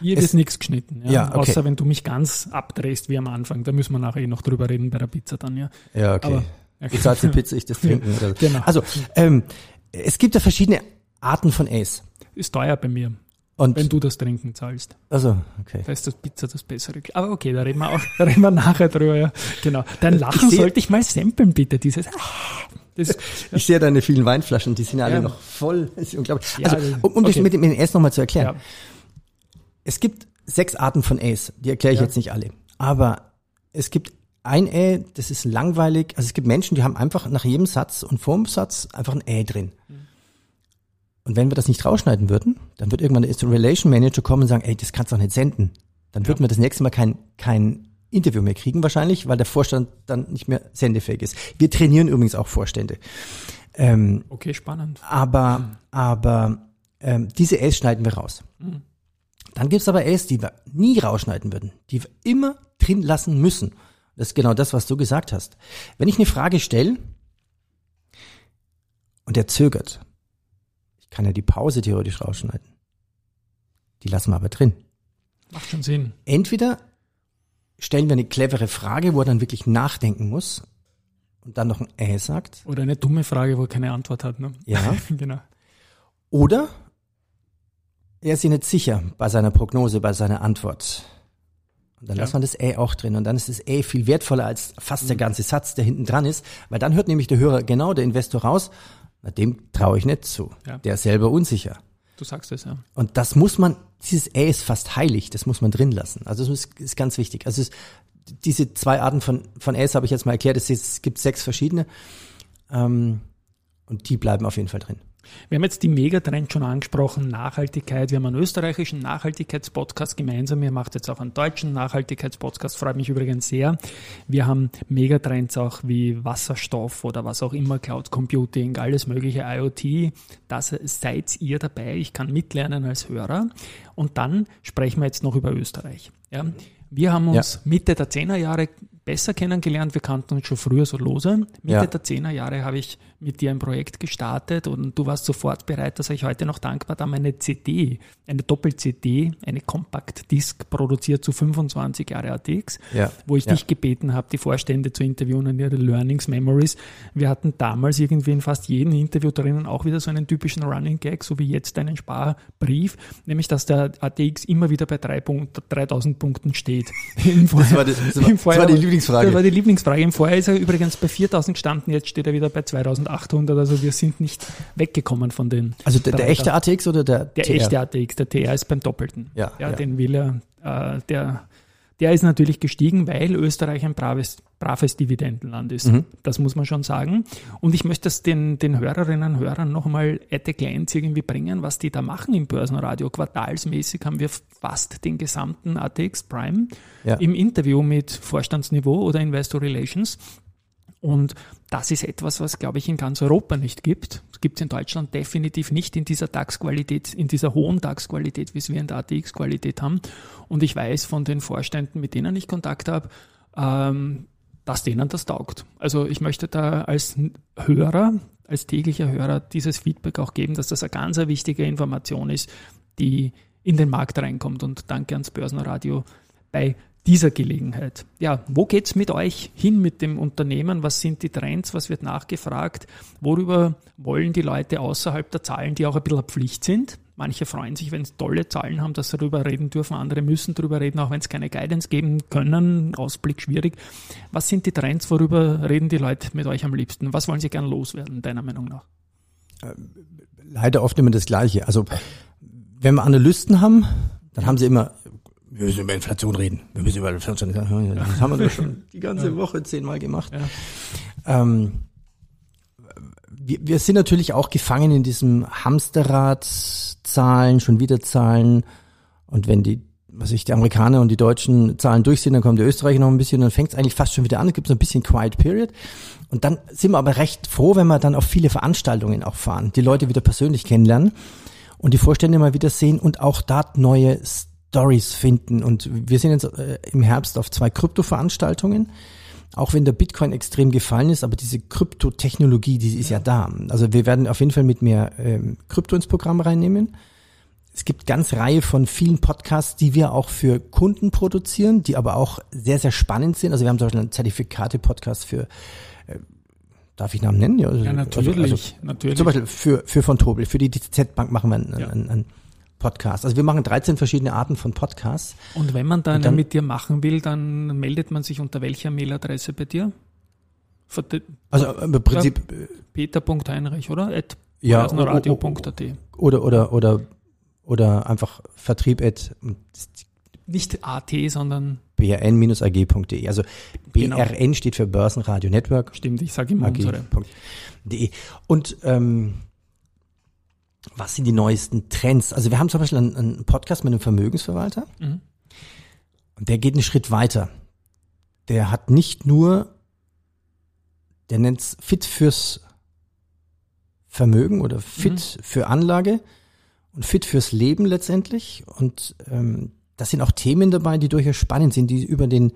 Speaker 1: Hier es, ist nichts geschnitten, ja. ja okay. Außer wenn du mich ganz abdrehst wie am Anfang. Da müssen wir nachher eh noch drüber reden bei der Pizza dann, ja.
Speaker 2: Ja, okay. Aber Die Pizza, ich das trinken. Oder so. Genau. Also, ähm, es gibt ja verschiedene Arten von Ace.
Speaker 1: Ist teuer bei mir. Und wenn du das Trinken zahlst.
Speaker 2: Also, okay.
Speaker 1: Da ist das Pizza das bessere. Aber okay, da reden wir auch, da reden wir nachher drüber, ja. Genau. Dein Lachen ich sollte ich mal samplen, bitte, dieses.
Speaker 2: Das, ja. Ich sehe deine vielen Weinflaschen, die sind ja alle ja. noch voll. Das ist unglaublich. Ja, also, um, um okay. das mit dem Ace nochmal zu erklären. Es gibt sechs Arten von Ace, die erkläre ich jetzt nicht alle. Aber es gibt ein Ä, das ist langweilig. Also es gibt Menschen, die haben einfach nach jedem Satz und vorm Satz einfach ein Ä drin. Und wenn wir das nicht rausschneiden würden, dann wird irgendwann der Relation Manager kommen und sagen, ey, das kannst du doch nicht senden. Dann ja. würden wir das nächste Mal kein, kein Interview mehr kriegen wahrscheinlich, weil der Vorstand dann nicht mehr sendefähig ist. Wir trainieren übrigens auch Vorstände.
Speaker 1: Ähm, okay, spannend.
Speaker 2: Aber, aber ähm, diese Äs schneiden wir raus. Mhm. Dann gibt's aber Äs, die wir nie rausschneiden würden, die wir immer drin lassen müssen. Das ist genau das, was du gesagt hast. Wenn ich eine Frage stelle und er zögert, ich kann ja die Pause theoretisch rausschneiden. Die lassen wir aber drin.
Speaker 1: Macht schon Sinn.
Speaker 2: Entweder stellen wir eine clevere Frage, wo er dann wirklich nachdenken muss und dann noch ein Äh sagt.
Speaker 1: Oder eine dumme Frage, wo er keine Antwort hat. Ne?
Speaker 2: Ja. genau. Oder er ist sich nicht sicher bei seiner Prognose, bei seiner Antwort. Und dann ja. lässt man das Ä auch drin. Und dann ist das Ä viel wertvoller als fast der mhm. ganze Satz, der hinten dran ist. Weil dann hört nämlich der Hörer, genau, der Investor raus, na, dem traue ich nicht zu. Ja. Der ist selber unsicher.
Speaker 1: Du sagst es, ja.
Speaker 2: Und das muss man, dieses Ä ist fast heilig, das muss man drin lassen. Also das ist, ist ganz wichtig. Also es, diese zwei Arten von, von Äs habe ich jetzt mal erklärt. Es, es gibt sechs verschiedene. Ähm, und die bleiben auf jeden Fall drin.
Speaker 1: Wir haben jetzt die Megatrend schon angesprochen, Nachhaltigkeit. Wir haben einen österreichischen Nachhaltigkeitspodcast gemeinsam. Ihr macht jetzt auch einen deutschen Nachhaltigkeitspodcast, freut mich übrigens sehr. Wir haben Megatrends auch wie Wasserstoff oder was auch immer, Cloud Computing, alles mögliche IoT. Das seid ihr dabei. Ich kann mitlernen als Hörer. Und dann sprechen wir jetzt noch über Österreich. Ja. Wir haben uns ja. Mitte der Zehnerjahre besser kennengelernt. Wir kannten uns schon früher so lose. Mitte ja. der Zehnerjahre habe ich mit dir ein Projekt gestartet und du warst sofort bereit, dass ich heute noch dankbar da meine CD, eine Doppel-CD, eine Compact-Disc produziert zu 25 Jahre ATX, ja. wo ich ja. dich gebeten habe, die Vorstände zu interviewen und ihre Learnings, Memories. Wir hatten damals irgendwie in fast jedem Interview drinnen auch wieder so einen typischen Running Gag, so wie jetzt einen Sparbrief, nämlich dass der ATX immer wieder bei 3 Punkt, 3000 Punkten steht.
Speaker 2: das, war die, das, war, das war die Lieblingsfrage.
Speaker 1: Das war die Lieblingsfrage. Im Vorjahr ist er übrigens bei 4000 gestanden, jetzt steht er wieder bei 2000 800, also wir sind nicht weggekommen von den.
Speaker 2: Also der, der echte ATX oder der
Speaker 1: Der TR? echte ATX, der TR ist beim Doppelten. Ja, ja, ja. den will er, äh, der, der ist natürlich gestiegen, weil Österreich ein braves, braves Dividendenland ist. Mhm. Das muss man schon sagen. Und ich möchte das den, den Hörerinnen und Hörern nochmal at a glance irgendwie bringen, was die da machen im Börsenradio. Quartalsmäßig haben wir fast den gesamten ATX Prime ja. im Interview mit Vorstandsniveau oder Investor Relations. Und das ist etwas, was, glaube ich, in ganz Europa nicht gibt. Es gibt es in Deutschland definitiv nicht in dieser DAX-Qualität, in dieser hohen DAX-Qualität, wie es wir in der ATX-Qualität haben. Und ich weiß von den Vorständen, mit denen ich Kontakt habe, ähm, dass denen das taugt. Also ich möchte da als Hörer, als täglicher Hörer dieses Feedback auch geben, dass das eine ganz wichtige Information ist, die in den Markt reinkommt. Und danke ans Börsenradio bei dieser Gelegenheit. Ja, wo geht's mit euch hin mit dem Unternehmen? Was sind die Trends? Was wird nachgefragt? Worüber wollen die Leute außerhalb der Zahlen, die auch ein bisschen Pflicht sind? Manche freuen sich, wenn sie tolle Zahlen haben, dass sie darüber reden dürfen. Andere müssen darüber reden, auch wenn es keine Guidance geben können. Ausblick schwierig. Was sind die Trends? Worüber reden die Leute mit euch am liebsten? Was wollen sie gern loswerden, deiner Meinung nach?
Speaker 2: Äh, leider oft immer das Gleiche. Also, wenn wir Analysten haben, dann haben sie immer wir müssen über Inflation reden. Wir müssen über Inflation reden. Das haben wir doch schon die ganze Woche zehnmal gemacht. Ja. Ähm, wir, wir sind natürlich auch gefangen in diesem Hamsterrad, Zahlen, schon wieder Zahlen. Und wenn die, was ich, die Amerikaner und die deutschen Zahlen durch sind, dann kommt der Österreicher noch ein bisschen, dann fängt es eigentlich fast schon wieder an. Es gibt so ein bisschen Quiet Period. Und dann sind wir aber recht froh, wenn wir dann auf viele Veranstaltungen auch fahren, die Leute wieder persönlich kennenlernen und die Vorstände mal wieder sehen und auch da neue Stories finden. Und wir sind jetzt äh, im Herbst auf zwei Krypto-Veranstaltungen. Auch wenn der Bitcoin extrem gefallen ist, aber diese Kryptotechnologie, die ist ja da. Also wir werden auf jeden Fall mit mehr ähm, Krypto ins Programm reinnehmen. Es gibt ganz Reihe von vielen Podcasts, die wir auch für Kunden produzieren, die aber auch sehr, sehr spannend sind. Also wir haben zum Beispiel einen Zertifikate-Podcast für äh, Darf ich Namen nennen?
Speaker 1: Ja, also, ja natürlich, also, also, natürlich.
Speaker 2: Zum Beispiel für, für von Tobel, für die DZ Bank machen wir einen, ja. einen, einen Podcast. Also wir machen 13 verschiedene Arten von Podcasts.
Speaker 1: Und wenn man dann, dann mit dir machen will, dann meldet man sich unter welcher Mailadresse bei dir?
Speaker 2: Also äh, im Prinzip
Speaker 1: peter.heinrich, oder? At
Speaker 2: ja, radio.at. Oder, oder, oder, oder einfach Vertrieb at,
Speaker 1: nicht AT, sondern
Speaker 2: brn-ag.de. Also BRN genau. steht für Börsenradio Network.
Speaker 1: Stimmt, ich sage immer unsere.
Speaker 2: Und ähm, was sind die neuesten Trends? Also wir haben zum Beispiel einen, einen Podcast mit einem Vermögensverwalter mhm. und der geht einen Schritt weiter. Der hat nicht nur, der nennt es fit fürs Vermögen oder fit mhm. für Anlage und fit fürs Leben letztendlich. Und ähm, das sind auch Themen dabei, die durchaus spannend sind, die über den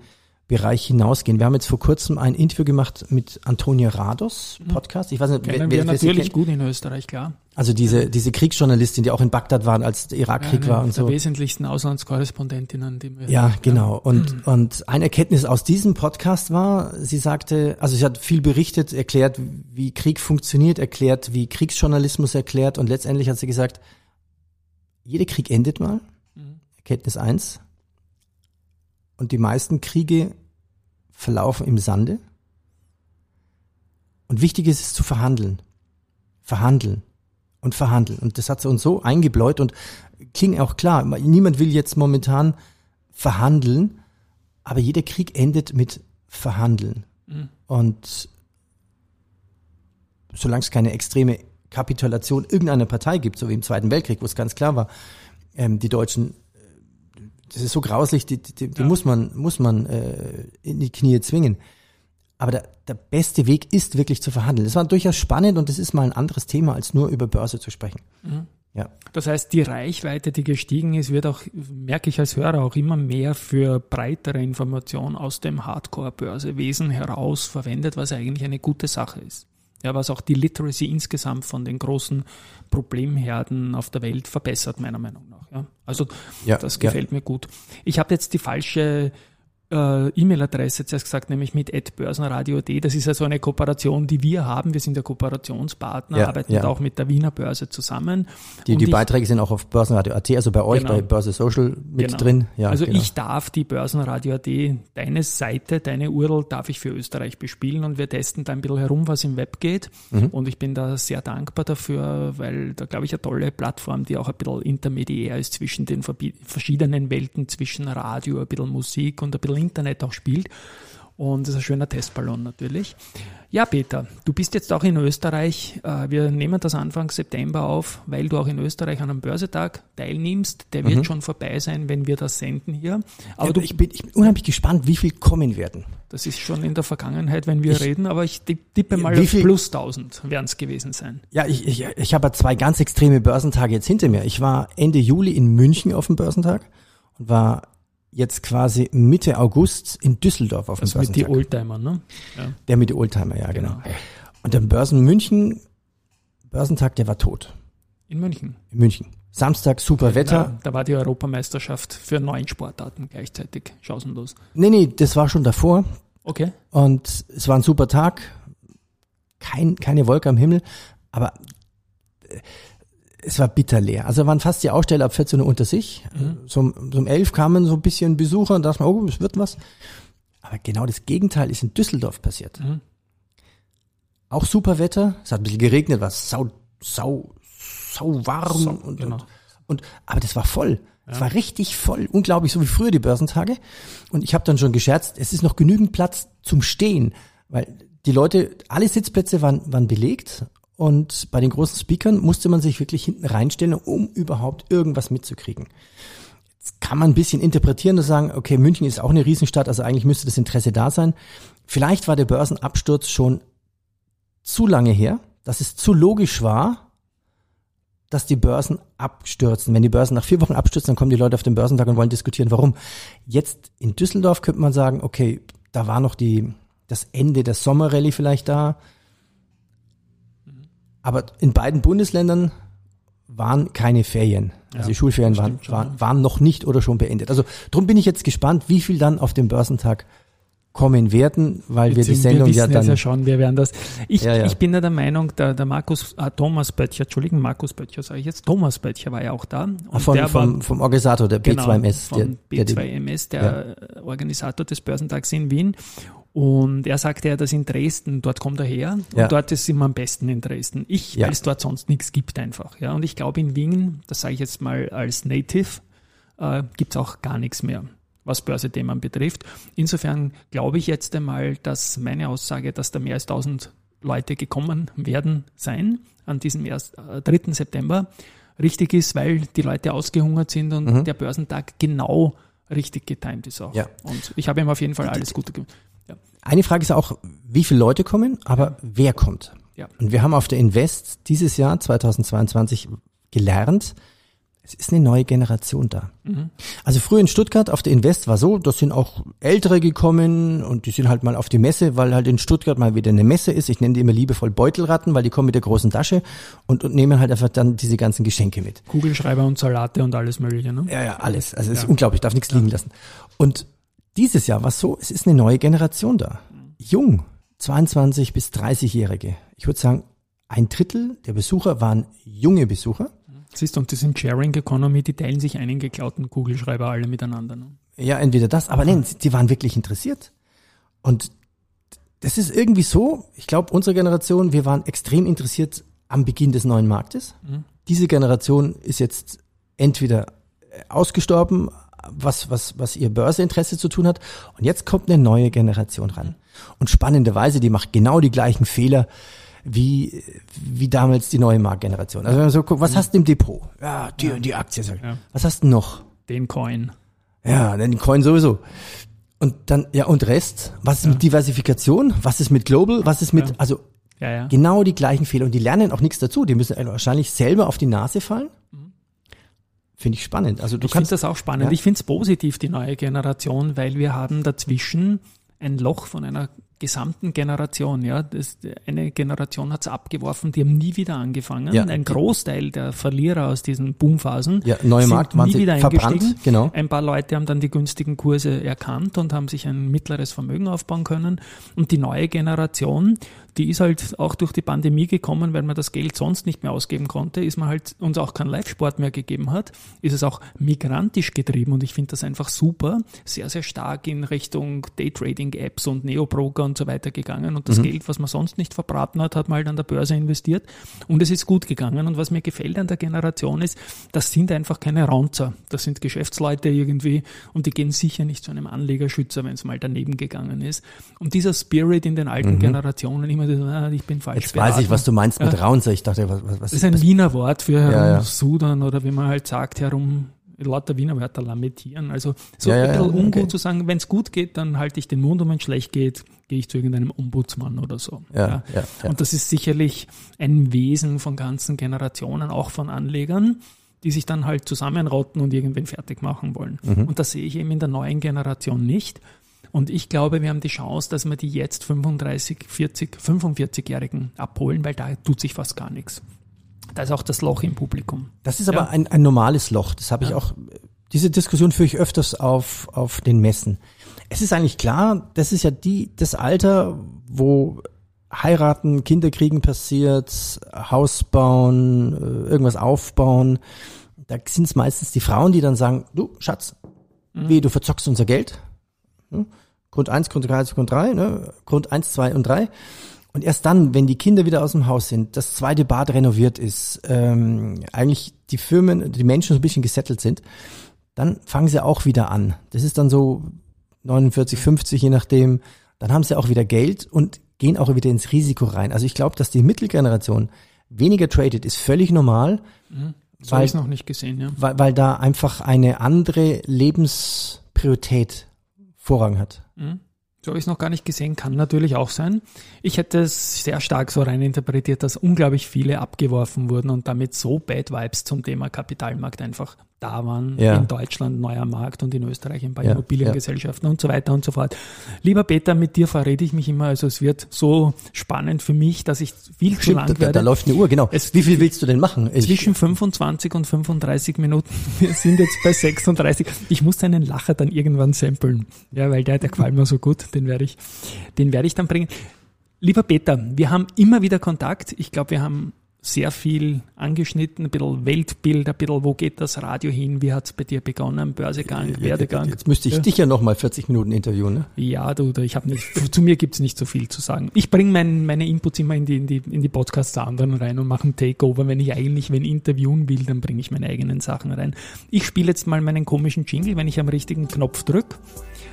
Speaker 2: Bereich hinausgehen. Wir haben jetzt vor kurzem ein Interview gemacht mit Antonia Rados, mhm. Podcast.
Speaker 1: Ich weiß nicht, Kennen wer, wer wir natürlich gut in Österreich, klar.
Speaker 2: Also diese, diese Kriegsjournalistin, die auch in Bagdad waren, als der Irakkrieg ja, war und
Speaker 1: der
Speaker 2: so.
Speaker 1: Die wesentlichsten Auslandskorrespondentinnen, die wir
Speaker 2: Ja, genau. Und, mhm. und eine Erkenntnis aus diesem Podcast war, sie sagte, also sie hat viel berichtet, erklärt, wie Krieg funktioniert, erklärt, wie Kriegsjournalismus erklärt und letztendlich hat sie gesagt, jeder Krieg endet mal. Mhm. Erkenntnis eins und die meisten Kriege verlaufen im Sande. Und wichtig ist es zu verhandeln. Verhandeln und verhandeln. Und das hat sie uns so eingebläut und klingt auch klar. Niemand will jetzt momentan verhandeln, aber jeder Krieg endet mit Verhandeln. Mhm. Und solange es keine extreme Kapitulation irgendeiner Partei gibt, so wie im Zweiten Weltkrieg, wo es ganz klar war, ähm, die Deutschen das ist so grauslich, die, die, die ja. muss man, muss man äh, in die Knie zwingen. Aber der, der beste Weg ist wirklich zu verhandeln. Das war durchaus spannend und das ist mal ein anderes Thema, als nur über Börse zu sprechen. Mhm.
Speaker 1: Ja. Das heißt, die Reichweite, die gestiegen ist, wird auch, merke ich als Hörer, auch immer mehr für breitere Informationen aus dem Hardcore-Börsewesen heraus verwendet, was eigentlich eine gute Sache ist ja, was auch die Literacy insgesamt von den großen Problemherden auf der Welt verbessert, meiner Meinung nach. Ja. Also ja, das gefällt ja. mir gut. Ich habe jetzt die falsche äh, E-Mail-Adresse zuerst gesagt, nämlich mit börsenradio.de. Das ist ja so eine Kooperation, die wir haben. Wir sind der Kooperationspartner, ja, arbeiten ja. auch mit der Wiener Börse zusammen.
Speaker 2: Die, die ich, Beiträge sind auch auf börsenradio.at, also bei euch, genau. bei Börse Social mit genau. drin.
Speaker 1: Ja, also genau. ich darf die börsenradio.at, deine Seite, deine URL darf ich für Österreich bespielen und wir testen da ein bisschen herum, was im Web geht. Mhm. Und ich bin da sehr dankbar dafür, weil da glaube ich eine tolle Plattform, die auch ein bisschen intermediär ist zwischen den verschiedenen Welten, zwischen Radio, ein bisschen Musik und ein bisschen Internet auch spielt. Und das ist ein schöner Testballon natürlich. Ja, Peter, du bist jetzt auch in Österreich. Äh, wir nehmen das Anfang September auf, weil du auch in Österreich an einem Börsetag teilnimmst. Der wird mhm. schon vorbei sein, wenn wir das senden hier.
Speaker 2: Aber ja, du, ich, bin, ich bin unheimlich gespannt, wie viel kommen werden.
Speaker 1: Das ist schon in der Vergangenheit, wenn wir ich, reden, aber ich tippe mal auf plus 1000 werden es gewesen sein.
Speaker 2: Ja, ich, ich, ich habe zwei ganz extreme Börsentage jetzt hinter mir. Ich war Ende Juli in München auf dem Börsentag und war jetzt quasi Mitte August in Düsseldorf auf dem
Speaker 1: also Börsentag. mit die Oldtimer, ne?
Speaker 2: Ja. Der mit die Oldtimer, ja, genau. genau. Und der Börsen München, Börsentag, der war tot.
Speaker 1: In München?
Speaker 2: In München. Samstag super Wetter. Ja,
Speaker 1: da war die Europameisterschaft für neun Sportarten gleichzeitig chancenlos.
Speaker 2: Nee, nee, das war schon davor.
Speaker 1: Okay.
Speaker 2: Und es war ein super Tag. Kein, keine Wolke am Himmel. Aber äh, es war bitter leer. Also waren fast die Aussteller ab 14 Uhr unter sich. Mhm. So, so um 11 kamen so ein bisschen Besucher und dachten, oh, es wird was. Aber genau das Gegenteil ist in Düsseldorf passiert. Mhm. Auch super Wetter. Es hat ein bisschen geregnet, war sau, sau, sau warm. So, und, genau. und, und, aber das war voll. Ja. Es war richtig voll. Unglaublich, so wie früher die Börsentage. Und ich habe dann schon gescherzt, es ist noch genügend Platz zum Stehen. Weil die Leute, alle Sitzplätze waren, waren belegt und bei den großen Speakern musste man sich wirklich hinten reinstellen, um überhaupt irgendwas mitzukriegen. Jetzt kann man ein bisschen interpretieren und sagen, okay, München ist auch eine Riesenstadt, also eigentlich müsste das Interesse da sein. Vielleicht war der Börsenabsturz schon zu lange her, dass es zu logisch war, dass die Börsen abstürzen. Wenn die Börsen nach vier Wochen abstürzen, dann kommen die Leute auf den Börsentag und wollen diskutieren, warum. Jetzt in Düsseldorf könnte man sagen, okay, da war noch die, das Ende der Sommerrallye vielleicht da. Aber in beiden Bundesländern waren keine Ferien. Also ja, die Schulferien waren, waren, waren noch nicht oder schon beendet. Also darum bin ich jetzt gespannt, wie viel dann auf dem Börsentag kommen werden, weil wir die Sendung wir ja dann.
Speaker 1: ja schon, wir werden das. Ich, ja, ja. ich bin ja der Meinung, der, der Markus, ah, Thomas Böttcher, Entschuldigung, Markus Böttcher sage ich jetzt, Thomas Böttcher war ja auch da. Und
Speaker 2: von, der vom, war, vom Organisator der
Speaker 1: genau,
Speaker 2: B2MS.
Speaker 1: Von der, B2MS, der, der Organisator des Börsentags in Wien. Und er sagte ja, dass in Dresden, dort kommt er her und ja. dort ist immer am besten in Dresden. Ich, ja. weil es dort sonst nichts gibt einfach. Ja. Und ich glaube in Wien, das sage ich jetzt mal als Native, äh, gibt es auch gar nichts mehr, was Börsethemen betrifft. Insofern glaube ich jetzt einmal, dass meine Aussage, dass da mehr als 1000 Leute gekommen werden sein an diesem erst, äh, 3. September, richtig ist, weil die Leute ausgehungert sind und mhm. der Börsentag genau richtig getimt ist auch. Ja. Und ich habe ihm auf jeden Fall alles Gute gewünscht.
Speaker 2: Eine Frage ist auch, wie viele Leute kommen, aber wer kommt? Ja. Und wir haben auf der Invest dieses Jahr 2022 gelernt, es ist eine neue Generation da. Mhm. Also früher in Stuttgart auf der Invest war so, da sind auch Ältere gekommen und die sind halt mal auf die Messe, weil halt in Stuttgart mal wieder eine Messe ist. Ich nenne die immer liebevoll Beutelratten, weil die kommen mit der großen Tasche und, und nehmen halt einfach dann diese ganzen Geschenke mit.
Speaker 1: Kugelschreiber und Salate und alles mögliche, ne?
Speaker 2: Ja, ja, alles. Also es ja. ist unglaublich, darf nichts ja. liegen lassen. Und dieses Jahr war es so, es ist eine neue Generation da. Jung, 22 bis 30-Jährige. Ich würde sagen, ein Drittel der Besucher waren junge Besucher.
Speaker 1: Du, und das sind Sharing Economy, die teilen sich einen geklauten Kugelschreiber alle miteinander. Ne?
Speaker 2: Ja, entweder das, aber nein, die waren wirklich interessiert. Und das ist irgendwie so, ich glaube, unsere Generation, wir waren extrem interessiert am Beginn des neuen Marktes. Mhm. Diese Generation ist jetzt entweder ausgestorben, was, was, was ihr Börseinteresse zu tun hat. Und jetzt kommt eine neue Generation ran. Und spannenderweise, die macht genau die gleichen Fehler wie, wie damals die neue Marktgeneration. Also wenn man so guckt, was hast du im Depot? Ja, die, ja. die Aktie. Ja. Was hast du noch?
Speaker 1: Den Coin.
Speaker 2: Ja, den Coin sowieso. Und dann, ja, und Rest? Was ist ja. mit Diversifikation? Was ist mit Global? Was ist mit, also ja, ja. genau die gleichen Fehler. Und die lernen auch nichts dazu. Die müssen wahrscheinlich selber auf die Nase fallen. Mhm Finde ich spannend. Also du
Speaker 1: ich
Speaker 2: kannst
Speaker 1: das auch spannend. Ja? Ich finde es positiv, die neue Generation, weil wir haben dazwischen ein Loch von einer gesamten Generation, ja. Das, eine Generation hat's abgeworfen, die haben nie wieder angefangen. Ja. Ein Großteil der Verlierer aus diesen Boomphasen
Speaker 2: ja, neue Markt nie wieder verbrannt,
Speaker 1: genau. Ein paar Leute haben dann die günstigen Kurse erkannt und haben sich ein mittleres Vermögen aufbauen können. Und die neue Generation, die ist halt auch durch die Pandemie gekommen, weil man das Geld sonst nicht mehr ausgeben konnte, ist man halt uns auch keinen Live-Sport mehr gegeben hat, ist es auch migrantisch getrieben und ich finde das einfach super, sehr, sehr stark in Richtung Daytrading-Apps und Neobroker und so weiter gegangen und das mhm. Geld, was man sonst nicht verbraten hat, hat man halt an der Börse investiert und es ist gut gegangen und was mir gefällt an der Generation ist, das sind einfach keine Raunzer, das sind Geschäftsleute irgendwie und die gehen sicher nicht zu einem Anlegerschützer, wenn es mal daneben gegangen ist und dieser Spirit in den alten mhm. Generationen immer ah, ich bin falsch
Speaker 2: Jetzt beraten. weiß ich, was du meinst mit ja. Raunzer. Ich dachte, was, was
Speaker 1: Das ist ein? Wiener Wort für herumsudern ja, ja. oder wie man halt sagt, herum, lauter Wiener Wörter lamentieren. Also so ja, ein bisschen ungut okay. zu sagen, wenn es gut geht, dann halte ich den Mund und wenn es schlecht geht, gehe ich zu irgendeinem Ombudsmann oder so. Ja. Ja, Und das ist sicherlich ein Wesen von ganzen Generationen, auch von Anlegern, die sich dann halt zusammenrotten und irgendwen fertig machen wollen. Mhm. Und das sehe ich eben in der neuen Generation nicht. Und ich glaube, wir haben die Chance, dass wir die jetzt 35, 40, 45-Jährigen abholen, weil da tut sich fast gar nichts. Da ist auch das Loch im Publikum.
Speaker 2: Das ist aber ja. ein, ein normales Loch. Das habe ich ja. auch, diese Diskussion führe ich öfters auf, auf den Messen. Es ist eigentlich klar, das ist ja die, das Alter, wo heiraten, Kinder kriegen passiert, Haus bauen, äh, irgendwas aufbauen. Da sind es meistens die Frauen, die dann sagen, du Schatz, mhm. wie, du verzockst unser Geld? Ne? Grund 1, Grund 3, Grund 3, ne? Grund 1, 2 und 3. Und erst dann, wenn die Kinder wieder aus dem Haus sind, das zweite Bad renoviert ist, ähm, eigentlich die Firmen, die Menschen so ein bisschen gesettelt sind, dann fangen sie auch wieder an. Das ist dann so 49, 50, je nachdem. Dann haben sie auch wieder Geld und gehen auch wieder ins Risiko rein. Also ich glaube, dass die Mittelgeneration weniger tradet, ist völlig normal.
Speaker 1: Mhm. So weil, ich noch nicht gesehen, ja.
Speaker 2: Weil, weil da einfach eine andere Lebenspriorität Vorrang hat.
Speaker 1: Mhm. So habe ich es noch gar nicht gesehen, kann natürlich auch sein. Ich hätte es sehr stark so rein interpretiert, dass unglaublich viele abgeworfen wurden und damit so Bad Vibes zum Thema Kapitalmarkt einfach da waren. Ja. In Deutschland neuer Markt und in Österreich ein paar ja, Immobiliengesellschaften ja. und so weiter und so fort. Lieber Peter, mit dir verrede ich mich immer, also es wird so spannend für mich, dass ich viel Stimmt, zu lang
Speaker 2: da,
Speaker 1: werde.
Speaker 2: Da läuft eine Uhr, genau. Es, Wie viel willst du denn machen?
Speaker 1: Zwischen 25 und 35 Minuten. Wir sind jetzt bei 36. Ich muss deinen Lacher dann irgendwann samplen. Ja, weil der, der gefällt mir so gut. Den werde ich, den werde ich dann bringen. Lieber Peter, wir haben immer wieder Kontakt. Ich glaube, wir haben sehr viel angeschnitten, ein bisschen Weltbild, ein bisschen, wo geht das Radio hin, wie hat es bei dir begonnen, Börsegang, ja, Werdegang.
Speaker 2: Jetzt müsste ich ja. dich ja nochmal 40 Minuten interviewen, ne?
Speaker 1: Ja, du, ich habe nicht, zu mir gibt's nicht so viel zu sagen. Ich bringe mein, meine Inputs immer in die, in die, in die Podcasts der anderen rein und mache ein Takeover. Wenn ich eigentlich, wenn interviewen will, dann bringe ich meine eigenen Sachen rein. Ich spiele jetzt mal meinen komischen Jingle, wenn ich am richtigen Knopf drücke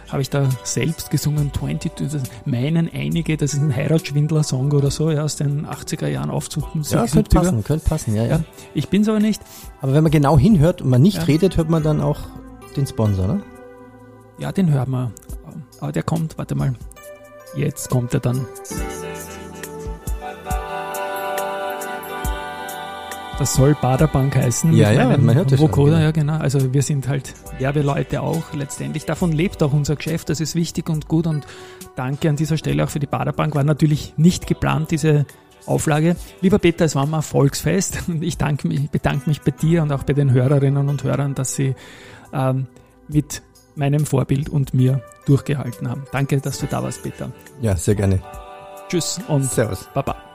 Speaker 1: habe ich da selbst gesungen, 22, das meinen einige, das ist ein Heiratsschwindler-Song oder so, ja, aus den 80er Jahren Aufzugmusik.
Speaker 2: Ja, könnte passen, könnte passen, ja, ja.
Speaker 1: Ich bin so nicht.
Speaker 2: Aber wenn man genau hinhört und man nicht ja. redet, hört man dann auch den Sponsor, ne?
Speaker 1: Ja, den hört man. Aber der kommt, warte mal. Jetzt kommt er dann. Das soll Baderbank heißen.
Speaker 2: Ja, ja, man hört das
Speaker 1: Vokoda, ja genau. Also wir sind halt Werbeleute auch letztendlich. Davon lebt auch unser Geschäft. Das ist wichtig und gut und danke an dieser Stelle auch für die Baderbank. War natürlich nicht geplant, diese Auflage. Lieber Peter, es war mal Volksfest und ich mich, bedanke mich bei dir und auch bei den Hörerinnen und Hörern, dass sie ähm, mit meinem Vorbild und mir durchgehalten haben. Danke, dass du da warst, Peter.
Speaker 2: Ja, sehr gerne.
Speaker 1: Tschüss und
Speaker 2: Servus.
Speaker 1: Baba.